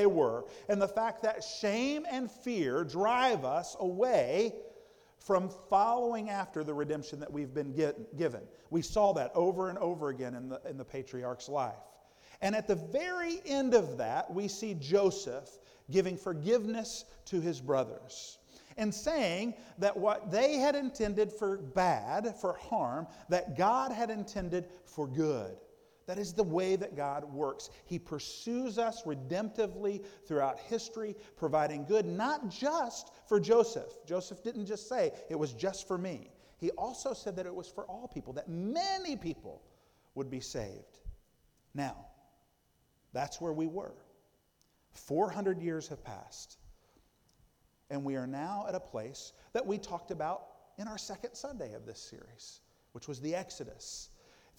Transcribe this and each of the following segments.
they were, and the fact that shame and fear drive us away from following after the redemption that we've been get, given. We saw that over and over again in the, in the patriarch's life. And at the very end of that, we see Joseph giving forgiveness to his brothers and saying that what they had intended for bad, for harm, that God had intended for good. That is the way that God works. He pursues us redemptively throughout history, providing good not just for Joseph. Joseph didn't just say it was just for me, he also said that it was for all people, that many people would be saved. Now, that's where we were. 400 years have passed. And we are now at a place that we talked about in our second Sunday of this series, which was the Exodus.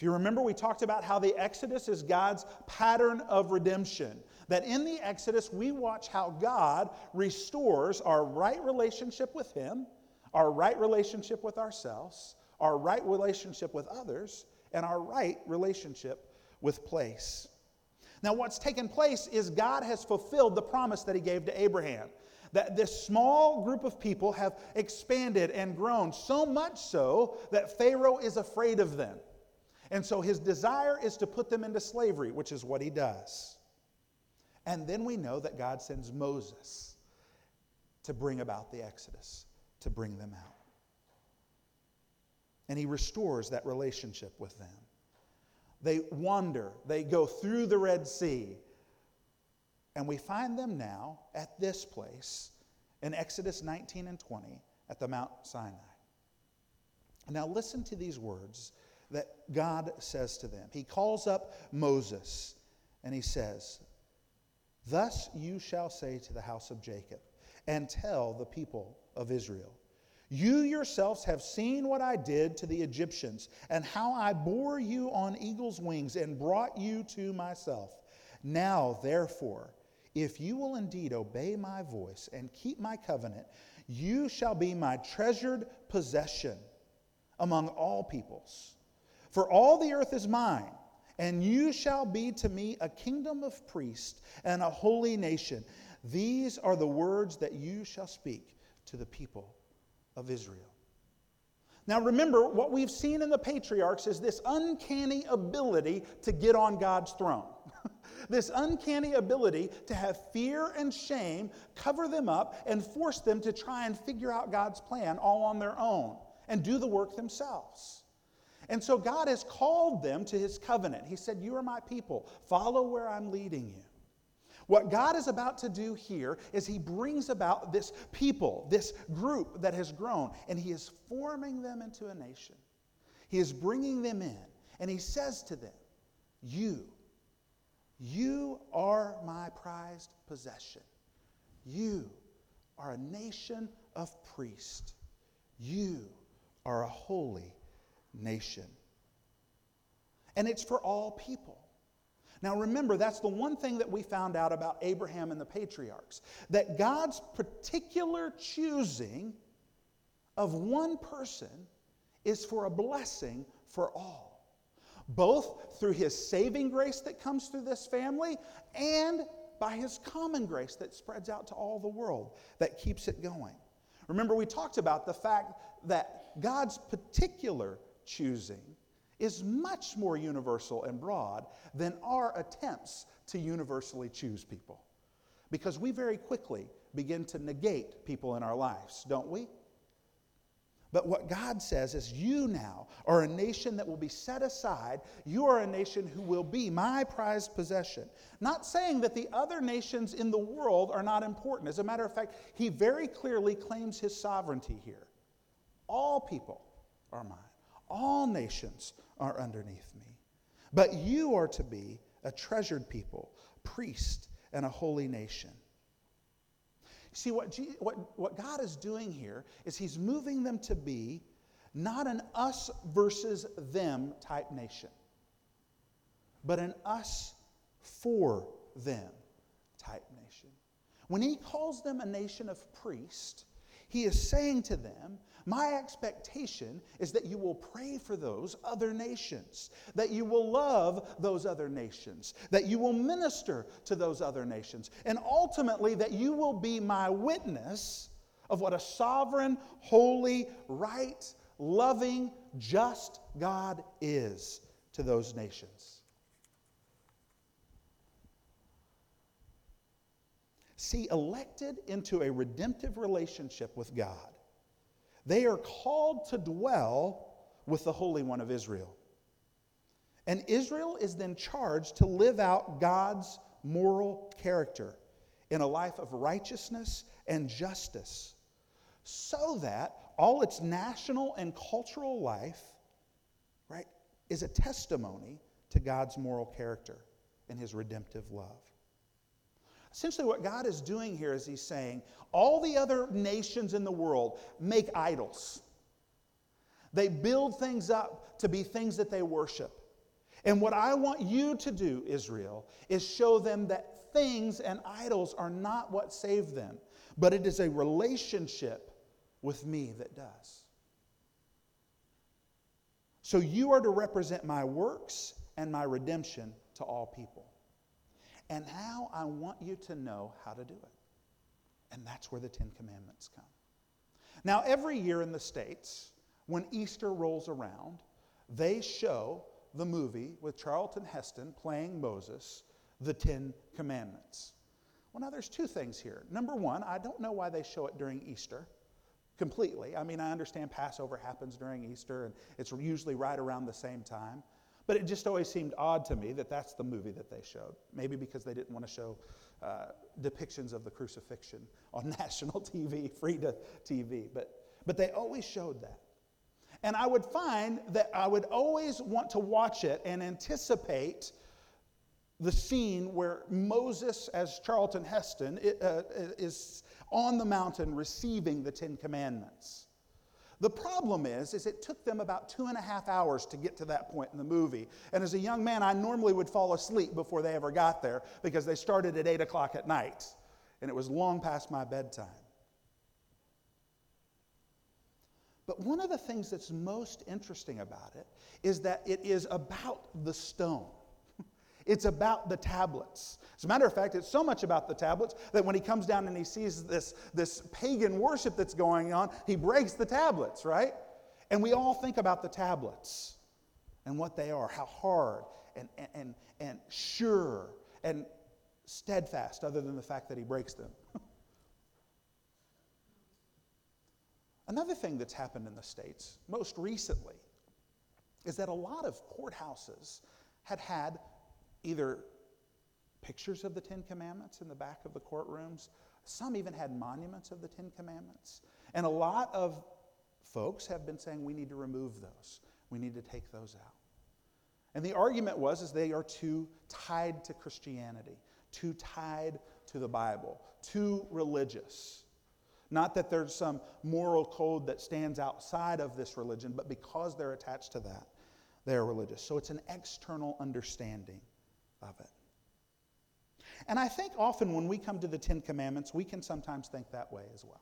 If you remember, we talked about how the Exodus is God's pattern of redemption. That in the Exodus, we watch how God restores our right relationship with Him, our right relationship with ourselves, our right relationship with others, and our right relationship with place. Now, what's taken place is God has fulfilled the promise that He gave to Abraham. That this small group of people have expanded and grown, so much so that Pharaoh is afraid of them. And so his desire is to put them into slavery, which is what he does. And then we know that God sends Moses to bring about the Exodus, to bring them out. And he restores that relationship with them. They wander, they go through the Red Sea. And we find them now at this place in Exodus 19 and 20 at the Mount Sinai. Now, listen to these words that God says to them. He calls up Moses and he says, Thus you shall say to the house of Jacob, and tell the people of Israel. You yourselves have seen what I did to the Egyptians, and how I bore you on eagle's wings and brought you to myself. Now, therefore, if you will indeed obey my voice and keep my covenant, you shall be my treasured possession among all peoples. For all the earth is mine, and you shall be to me a kingdom of priests and a holy nation. These are the words that you shall speak to the people of Israel. Now, remember, what we've seen in the patriarchs is this uncanny ability to get on God's throne. this uncanny ability to have fear and shame cover them up and force them to try and figure out God's plan all on their own and do the work themselves. And so God has called them to his covenant. He said, You are my people, follow where I'm leading you. What God is about to do here is He brings about this people, this group that has grown, and He is forming them into a nation. He is bringing them in, and He says to them, You, you are my prized possession. You are a nation of priests. You are a holy nation. And it's for all people. Now, remember, that's the one thing that we found out about Abraham and the patriarchs that God's particular choosing of one person is for a blessing for all, both through his saving grace that comes through this family and by his common grace that spreads out to all the world, that keeps it going. Remember, we talked about the fact that God's particular choosing is much more universal and broad than our attempts to universally choose people. Because we very quickly begin to negate people in our lives, don't we? But what God says is, You now are a nation that will be set aside. You are a nation who will be my prized possession. Not saying that the other nations in the world are not important. As a matter of fact, he very clearly claims his sovereignty here. All people are mine, all nations are underneath me. But you are to be a treasured people, priest, and a holy nation. See, what, what, what God is doing here is He's moving them to be not an us versus them type nation, but an us for them type nation. When He calls them a nation of priests, He is saying to them, My expectation is that you will pray for those other nations, that you will love those other nations, that you will minister to those other nations, and ultimately that you will be my witness of what a sovereign, holy, right, loving, just God is to those nations. See, elected into a redemptive relationship with God, they are called to dwell with the Holy One of Israel. And Israel is then charged to live out God's moral character in a life of righteousness and justice, so that all its national and cultural life, right, is a testimony to God's moral character and his redemptive love. Essentially, what God is doing here is He's saying, all the other nations in the world make idols. They build things up to be things that they worship. And what I want you to do, Israel, is show them that things and idols are not what saved them, but it is a relationship with me that does. So you are to represent my works and my redemption to all people. And now I want you to know how to do it. And that's where the Ten Commandments come. Now, every year in the States, when Easter rolls around, they show the movie with Charlton Heston playing Moses, The Ten Commandments. Well, now there's two things here. Number one, I don't know why they show it during Easter completely. I mean, I understand Passover happens during Easter, and it's usually right around the same time. But it just always seemed odd to me that that's the movie that they showed. Maybe because they didn't want to show uh, depictions of the crucifixion on national TV, free to TV. But, but they always showed that. And I would find that I would always want to watch it and anticipate the scene where Moses, as Charlton Heston, uh, is on the mountain receiving the Ten Commandments. The problem is, is it took them about two and a half hours to get to that point in the movie. And as a young man, I normally would fall asleep before they ever got there because they started at 8 o'clock at night. And it was long past my bedtime. But one of the things that's most interesting about it is that it is about the stone. It's about the tablets. As a matter of fact, it's so much about the tablets that when he comes down and he sees this, this pagan worship that's going on, he breaks the tablets, right? And we all think about the tablets and what they are, how hard and, and, and sure and steadfast, other than the fact that he breaks them. Another thing that's happened in the States most recently is that a lot of courthouses had had either pictures of the Ten Commandments in the back of the courtrooms. Some even had monuments of the Ten Commandments. And a lot of folks have been saying we need to remove those. We need to take those out. And the argument was is they are too tied to Christianity, too tied to the Bible, too religious. Not that there's some moral code that stands outside of this religion, but because they're attached to that, they're religious. So it's an external understanding of it. And I think often when we come to the Ten Commandments, we can sometimes think that way as well.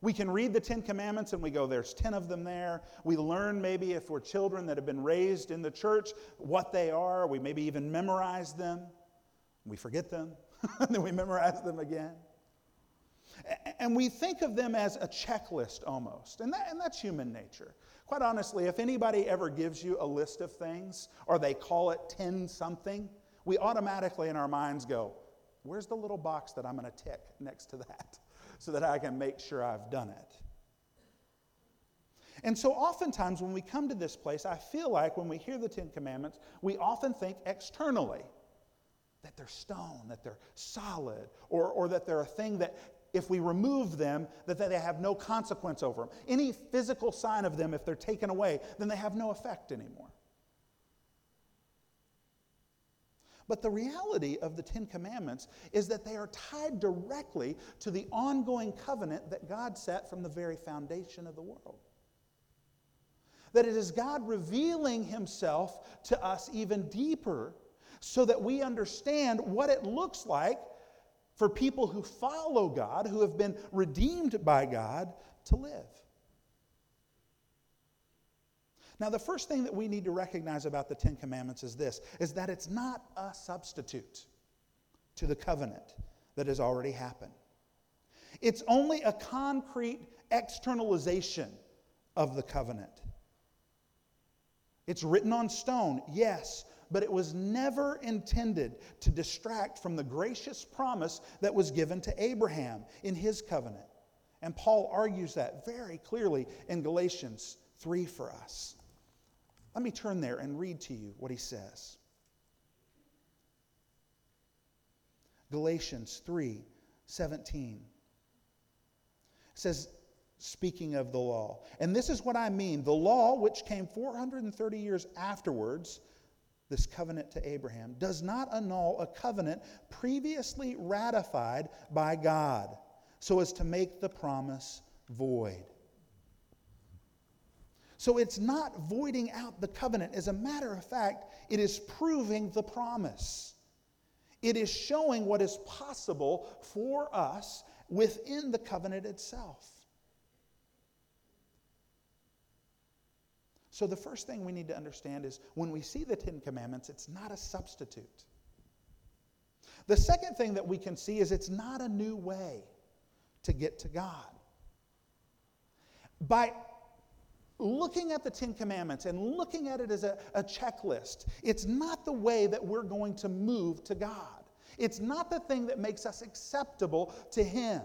We can read the Ten Commandments and we go, there's 10 of them there. We learn maybe if we're children that have been raised in the church what they are. We maybe even memorize them. We forget them, and then we memorize them again. And we think of them as a checklist almost, and, that, and that's human nature. Quite honestly, if anybody ever gives you a list of things or they call it 10 something, we automatically in our minds go, Where's the little box that I'm going to tick next to that so that I can make sure I've done it? And so, oftentimes, when we come to this place, I feel like when we hear the Ten Commandments, we often think externally that they're stone, that they're solid, or, or that they're a thing that if we remove them, that they have no consequence over them. Any physical sign of them, if they're taken away, then they have no effect anymore. But the reality of the Ten Commandments is that they are tied directly to the ongoing covenant that God set from the very foundation of the world. That it is God revealing Himself to us even deeper so that we understand what it looks like for people who follow God, who have been redeemed by God, to live. Now, the first thing that we need to recognize about the Ten Commandments is this is that it's not a substitute to the covenant that has already happened. It's only a concrete externalization of the covenant. It's written on stone, yes, but it was never intended to distract from the gracious promise that was given to Abraham in his covenant. And Paul argues that very clearly in Galatians 3 for us. Let me turn there and read to you what he says. Galatians 3 17 says, speaking of the law, and this is what I mean the law, which came 430 years afterwards, this covenant to Abraham, does not annul a covenant previously ratified by God so as to make the promise void. So it's not voiding out the covenant. As a matter of fact, it is proving the promise. It is showing what is possible for us within the covenant itself. So, the first thing we need to understand is when we see the Ten Commandments, it's not a substitute. The second thing that we can see is it's not a new way to get to God. By looking at the Ten Commandments and looking at it as a, a, checklist, it's not the way that we're going to move to God. It's not the thing that makes us acceptable to Him.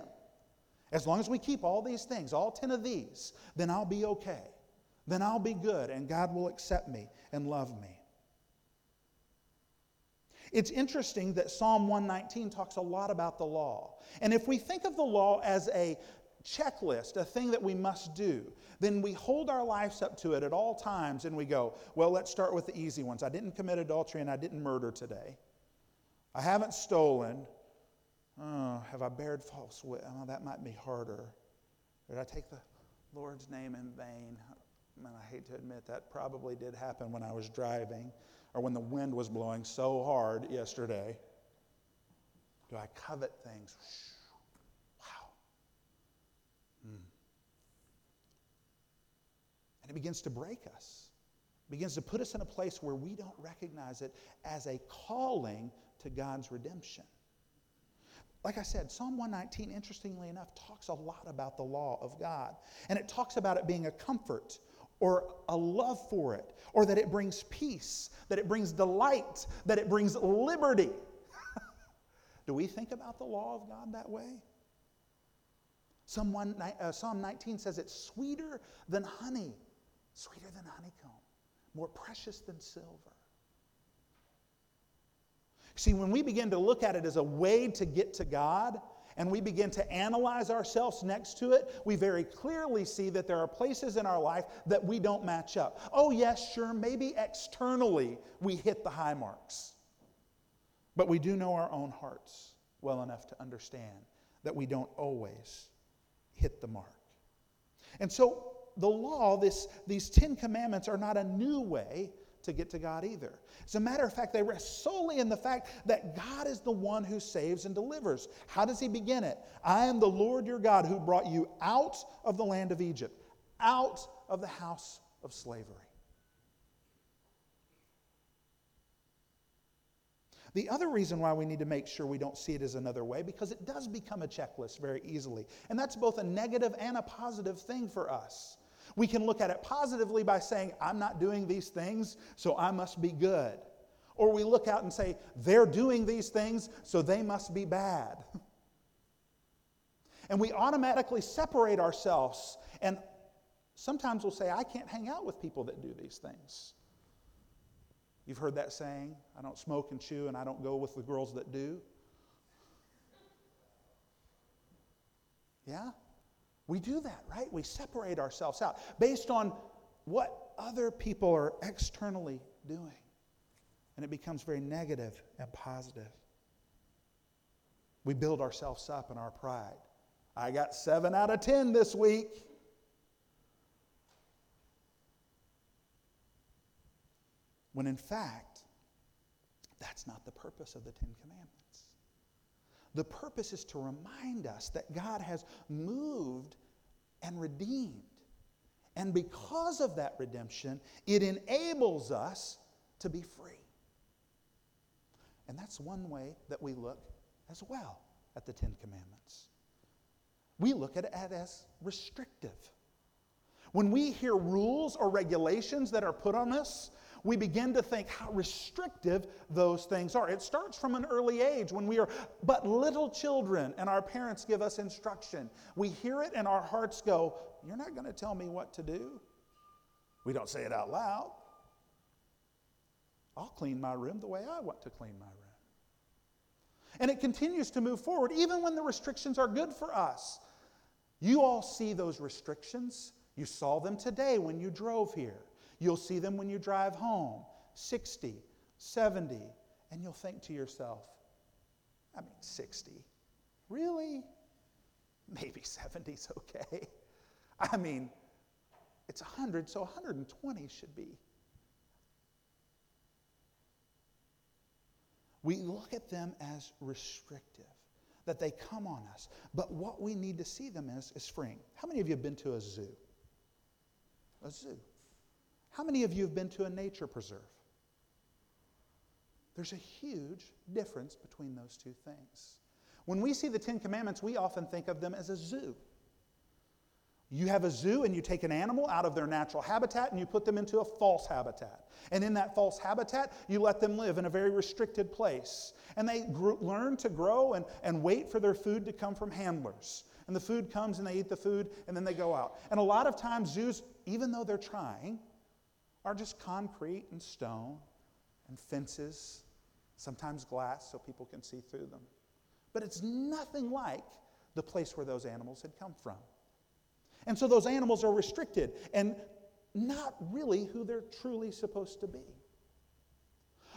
As long as we keep all these things, all 10 of these, then I'll be okay. Then I'll be good and God will accept me and love me. It's interesting that Psalm 119 talks a lot about the law. And if we think of the law as a checklist, a thing that we must do, then we hold our lives up to it at all times and we go, well, let's start with the easy ones. I didn't commit adultery and I didn't murder today. I haven't stolen. Oh, have I bared false witness? Oh, that might be harder. Did I take the Lord's name in vain? Man, I hate to admit that probably did happen when I was driving or when the wind was blowing so hard yesterday. Do I covet things? Mm. And it begins to break us, it begins to put us in a place where we don't recognize it as a calling to God's redemption. Like I said, Psalm 119, interestingly enough, talks a lot about the law of God. And it talks about it being a comfort or a love for it, or that it brings peace, that it brings delight, that it brings liberty. Do we think about the law of God that way? Psalm, one, uh, Psalm 19 says it's sweeter than honey, sweeter than honeycomb, more precious than silver. See, when we begin to look at it as a way to get to God, and we begin to analyze ourselves next to it, we very clearly see that there are places in our life that we don't match up. Oh, yes, sure, maybe externally we hit the high marks. But we do know our own hearts well enough to understand that we don't always hit the mark. And so the law, this, these Ten Commandments, are not a new way to get to God either. As a matter of fact, they rest solely in the fact that God is the one who saves and delivers. How does He begin it? I am the Lord your God who brought you out of the land of Egypt, out of the house of slavery. The other reason why we need to make sure we don't see it as another way, because it does become a checklist very easily. And that's both a negative and a positive thing for us. We can look at it positively by saying, I'm not doing these things, so I must be good. Or we look out and say, they're doing these things, so they must be bad. and we automatically separate ourselves. And sometimes we'll say, I can't hang out with people that do these things. You've heard that saying, I don't smoke and chew, and I don't go with the girls that do. Yeah? We do that, right? We separate ourselves out based on what other people are externally doing. And it becomes very negative and positive. We build ourselves up in our pride. I got seven out of ten this week. When in fact, that's not the purpose of the Ten Commandments. The purpose is to remind us that God has moved and redeemed. And because of that redemption, it enables us to be free. And that's one way that we look as well at the Ten Commandments. We look at it as restrictive. When we hear rules or regulations that are put on us, we begin to think how restrictive those things are. It starts from an early age when we are but little children and our parents give us instruction. We hear it and our hearts go, You're not going to tell me what to do. We don't say it out loud. I'll clean my room the way I want to clean my room. And it continues to move forward, even when the restrictions are good for us. You all see those restrictions. You saw them today when you drove here. You'll see them when you drive home 60, 70, and you'll think to yourself, I mean, 60. Really? Maybe 70's okay. I mean, it's 100, so 120 should be. We look at them as restrictive, that they come on us. But what we need to see them as is freeing. How many of you have been to a zoo? A zoo. How many of you have been to a nature preserve? There's a huge difference between those two things. When we see the Ten Commandments, we often think of them as a zoo. You have a zoo and you take an animal out of their natural habitat and you put them into a false habitat. And in that false habitat, you let them live in a very restricted place. And they learn to grow and, and wait for their food to come from handlers. And the food comes and they eat the food and then they go out. And a lot of times, zoos, even though they're trying, are just concrete and stone and fences, sometimes glass so people can see through them. But it's nothing like the place where those animals had come from. And so those animals are restricted and not really who they're truly supposed to be.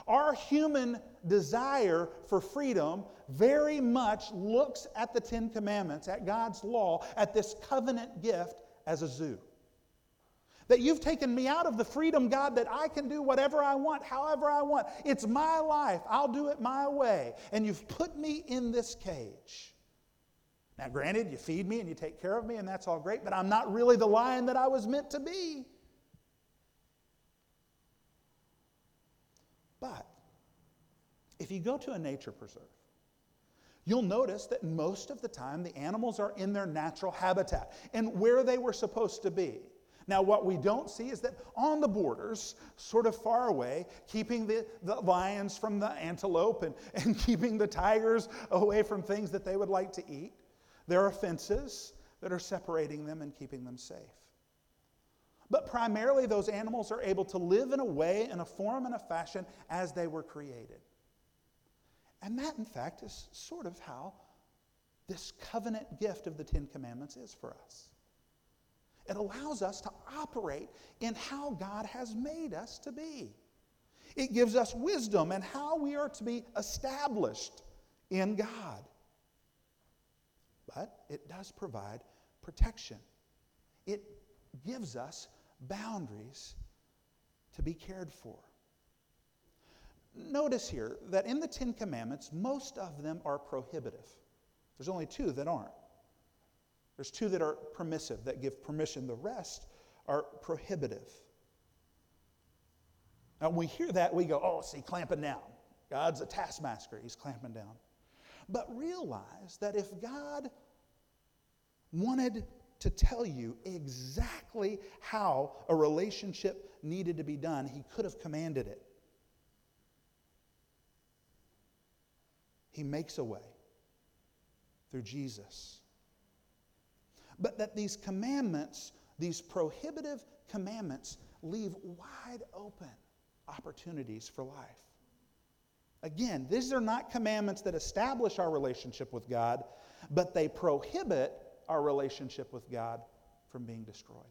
Our human desire for freedom very much looks at the Ten Commandments, at God's law, at this covenant gift as a zoo. That you've taken me out of the freedom, God, that I can do whatever I want, however I want. It's my life. I'll do it my way. And you've put me in this cage. Now, granted, you feed me and you take care of me, and that's all great, but I'm not really the lion that I was meant to be. But if you go to a nature preserve, you'll notice that most of the time the animals are in their natural habitat and where they were supposed to be. Now, what we don't see is that on the borders, sort of far away, keeping the, the lions from the antelope and, and keeping the tigers away from things that they would like to eat, there are fences that are separating them and keeping them safe. But primarily, those animals are able to live in a way, in a form, and a fashion as they were created. And that, in fact, is sort of how this covenant gift of the Ten Commandments is for us. It allows us to operate in how God has made us to be. It gives us wisdom and how we are to be established in God but it does provide protection. It gives us boundaries to be cared for. Notice here that in the Ten Commandments, most of them are prohibitive. There's only two that aren't. There's two that are permissive, that give permission. The rest are prohibitive. Now, when we hear that, we go, oh, see, clamping down. God's a taskmaster, he's clamping down. But realize that if God wanted to tell you exactly how a relationship needed to be done, he could have commanded it. He makes a way through Jesus. But that these commandments, these prohibitive commandments, leave wide open opportunities for life. Again, these are not commandments that establish our relationship with God, but they prohibit our relationship with God from being destroyed.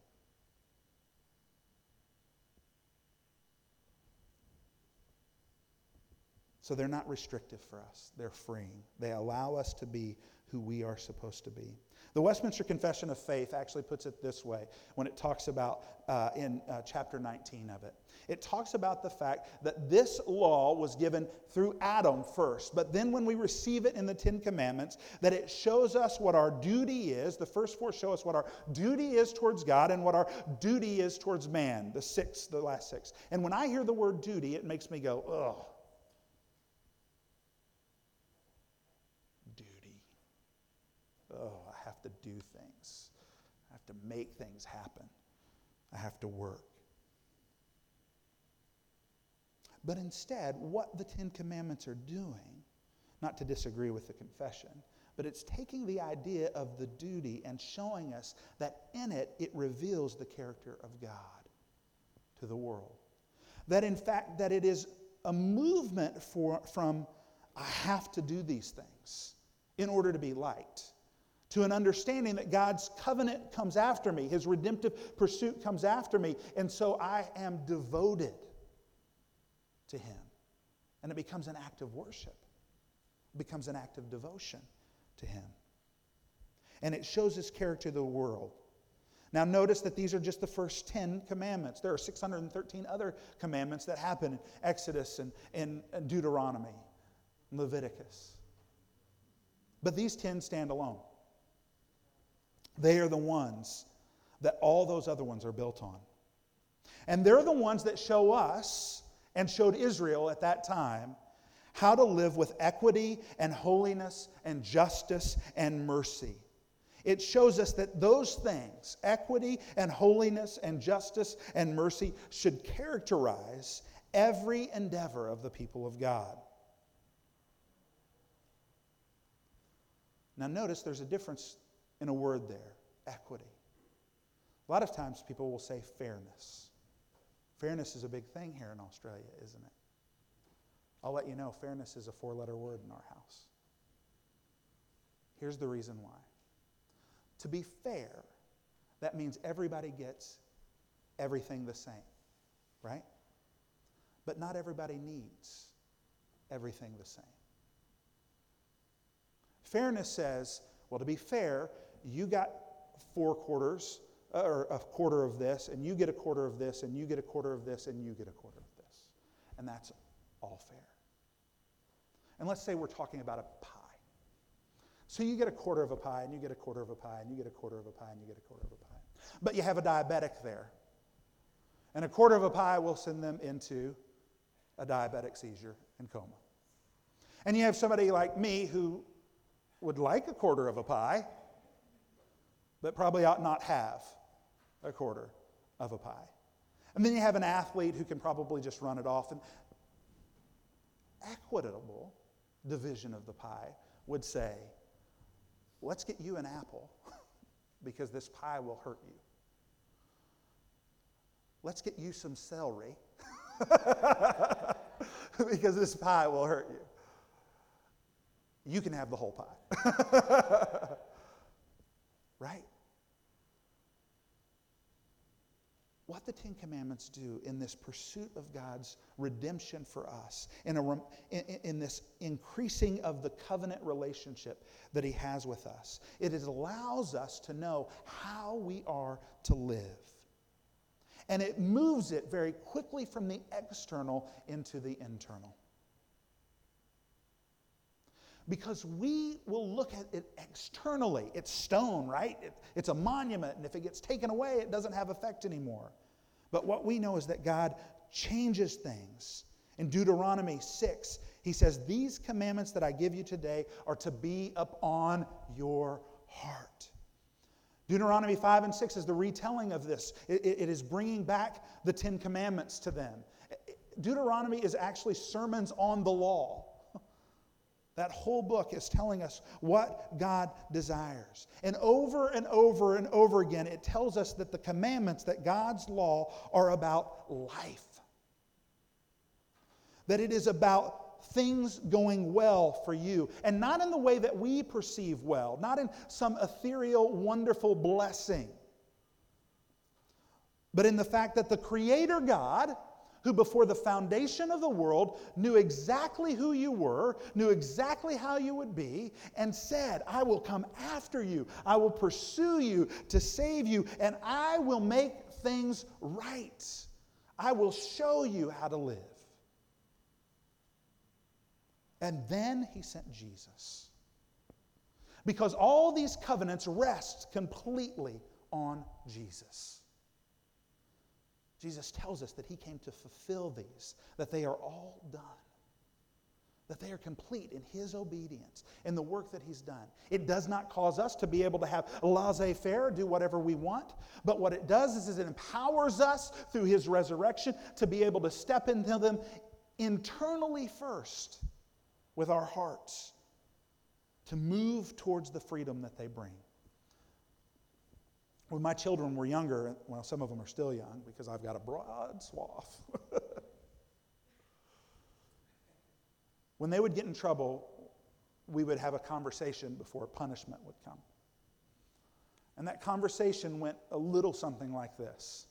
So they're not restrictive for us, they're freeing. They allow us to be who we are supposed to be. The Westminster Confession of Faith actually puts it this way when it talks about uh, in uh, chapter 19 of it. It talks about the fact that this law was given through Adam first, but then when we receive it in the Ten Commandments, that it shows us what our duty is. The first four show us what our duty is towards God and what our duty is towards man. The six, the last six. And when I hear the word duty, it makes me go, ugh. Duty. Oh, have to do things. I have to make things happen. I have to work. But instead, what the Ten Commandments are doing, not to disagree with the confession, but it's taking the idea of the duty and showing us that in it, it reveals the character of God to the world. That in fact, that it is a movement for, from, I have to do these things in order to be liked to an understanding that God's covenant comes after me, His redemptive pursuit comes after me, and so I am devoted to Him. And it becomes an act of worship, it becomes an act of devotion to Him. And it shows His character to the world. Now, notice that these are just the first 10 commandments. There are 613 other commandments that happen in Exodus and, and Deuteronomy, Leviticus. But these 10 stand alone. They are the ones that all those other ones are built on. And they're the ones that show us and showed Israel at that time how to live with equity and holiness and justice and mercy. It shows us that those things, equity and holiness and justice and mercy, should characterize every endeavor of the people of God. Now, notice there's a difference in a word there equity. A lot of times people will say fairness. Fairness is a big thing here in Australia, isn't it? I'll let you know fairness is a four letter word in our house. Here's the reason why. To be fair, that means everybody gets everything the same, right? But not everybody needs everything the same. Fairness says, well, to be fair, you got four quarters, uh, or a quarter of this, and you get a quarter of this, and you get a quarter of this, and you get a quarter of this. And that's all fair. And let's say we're talking about a pie. So you get a quarter of a pie, and you get a quarter of a pie, and you get a quarter of a pie, and you get a quarter of a pie. But you have a diabetic there. And a quarter of a pie will send them into a diabetic seizure and coma. And you have somebody like me who would like a quarter of a pie, but probably ought not have a quarter of a pie. And then you have an athlete who can probably just run it off. And equitable division of the pie would say, let's get you an apple because this pie will hurt you. Let's get you some celery because this pie will hurt you. You can have the whole pie. right? What the Ten Commandments do in this pursuit of God's redemption for us, in, a, in, in this increasing of the covenant relationship that He has with us, it allows us to know how we are to live. And it moves it very quickly from the external into the internal because we will look at it externally. It's stone, right? It, it's a monument, and if it gets taken away, it doesn't have effect anymore. But what we know is that God changes things. In Deuteronomy 6, he says, These commandments that I give you today are to be upon your heart. Deuteronomy 5 and 6 is the retelling of this. it, it is bringing back the Ten Commandments to them. Deuteronomy is actually sermons on the law. That whole book is telling us what God desires. And over and over and over again, it tells us that the commandments, that God's law, are about life. That it is about things going well for you. And not in the way that we perceive well, not in some ethereal, wonderful blessing, but in the fact that the Creator God, who before the foundation of the world knew exactly who you were, knew exactly how you would be, and said, I will come after you, I will pursue you to save you, and I will make things right. I will show you how to live. And then he sent Jesus. Because all these covenants rest completely on Jesus. Jesus tells us that he came to fulfill these, that they are all done, that they are complete in his obedience, in the work that he's done. It does not cause us to be able to have laissez faire, do whatever we want, but what it does is it empowers us through his resurrection to be able to step into them internally first with our hearts, to move towards the freedom that they bring when my children were younger, well, some of them are still young because I've got a broad swath. when they would get in trouble, we would have a conversation before punishment would come. And that conversation went a little something like this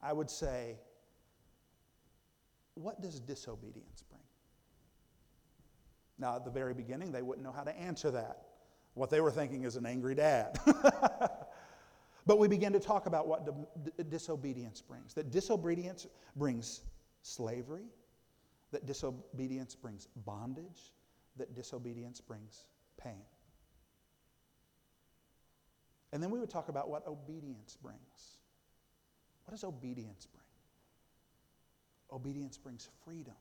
I would say, What does disobedience bring? Now, at the very beginning, they wouldn't know how to answer that. What they were thinking is an angry dad. But we begin to talk about what disobedience brings that disobedience brings slavery, that disobedience brings bondage, that disobedience brings pain. And then we would talk about what obedience brings. What does obedience bring? Obedience brings freedom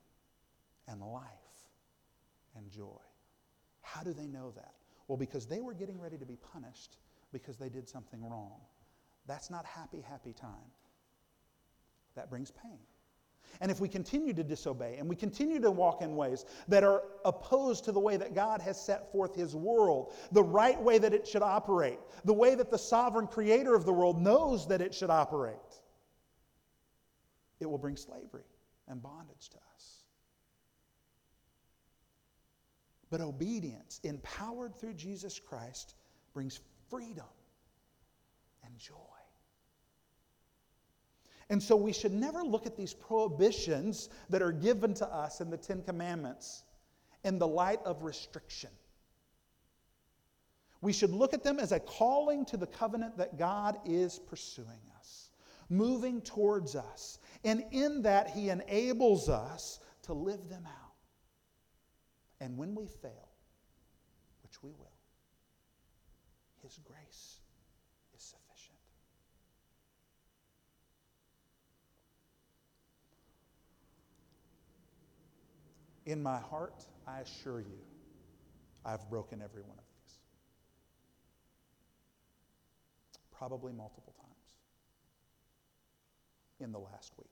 and life and joy. How do they know that? Well, because they were getting ready to be punished because they did something wrong. That's not happy, happy time. That brings pain. And if we continue to disobey and we continue to walk in ways that are opposed to the way that God has set forth His world, the right way that it should operate, the way that the sovereign creator of the world knows that it should operate, it will bring slavery and bondage to us. But obedience, empowered through Jesus Christ, brings freedom and joy. And so we should never look at these prohibitions that are given to us in the Ten Commandments in the light of restriction. We should look at them as a calling to the covenant that God is pursuing us, moving towards us. And in that, He enables us to live them out. And when we fail, which we will, His grace In my heart, I assure you, I've broken every one of these. Probably multiple times in the last week.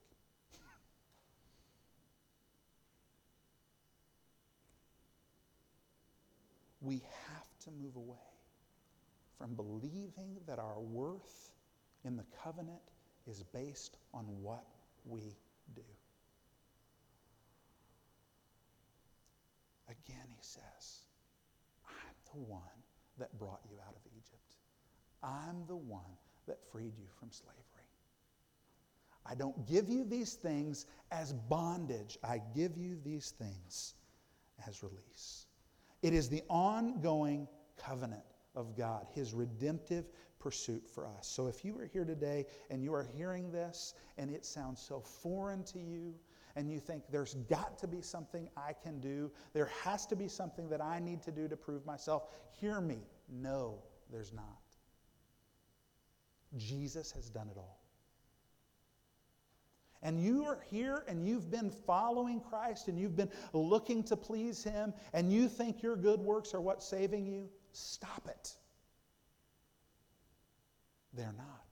we have to move away from believing that our worth in the covenant is based on what we do. Again, he says, I'm the one that brought you out of Egypt. I'm the one that freed you from slavery. I don't give you these things as bondage, I give you these things as release. It is the ongoing covenant of God, His redemptive pursuit for us. So if you are here today and you are hearing this and it sounds so foreign to you, and you think there's got to be something I can do, there has to be something that I need to do to prove myself, hear me. No, there's not. Jesus has done it all. And you are here and you've been following Christ and you've been looking to please Him and you think your good works are what's saving you, stop it. They're not.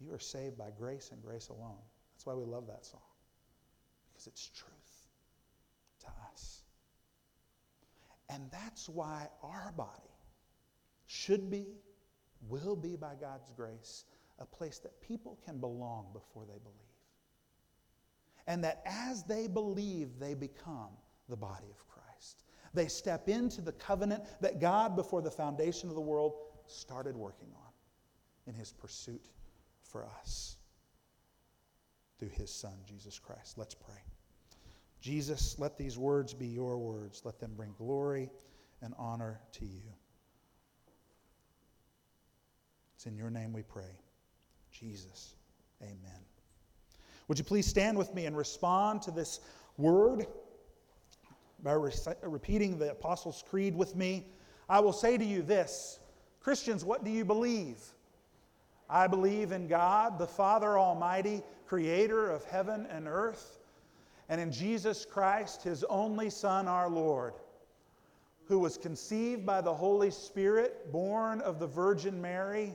You are saved by grace and grace alone. That's why we love that song because it's truth to us. And that's why our body should be, will be by God's grace, a place that people can belong before they believe. And that as they believe, they become the body of Christ. They step into the covenant that God, before the foundation of the world, started working on in his pursuit for us. through his Son, Jesus Christ. Let's pray. Jesus, let these words be your words. Let them bring glory and honor to you. It's in your name we pray. Jesus. Amen. Would you please stand with me and respond to this word by repeating the Apostles' Creed with me? I will say to you this Christians, what do you believe? I believe in God, the Father Almighty, creator of heaven and earth, and in Jesus Christ, his only Son, our Lord, who was conceived by the Holy Spirit, born of the Virgin Mary,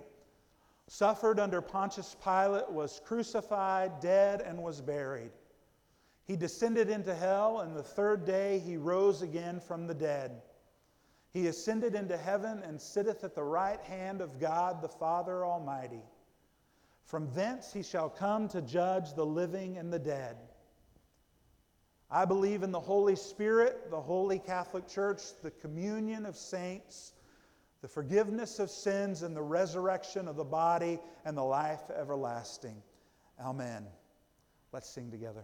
suffered under Pontius Pilate, was crucified, dead, and was buried. He descended into hell, and the third day he rose again from the dead. He ascended into heaven and sitteth at the right hand of God the Father Almighty. From thence he shall come to judge the living and the dead. I believe in the Holy Spirit, the Holy Catholic Church, the communion of saints, the forgiveness of sins, and the resurrection of the body and the life everlasting. Amen. Let's sing together.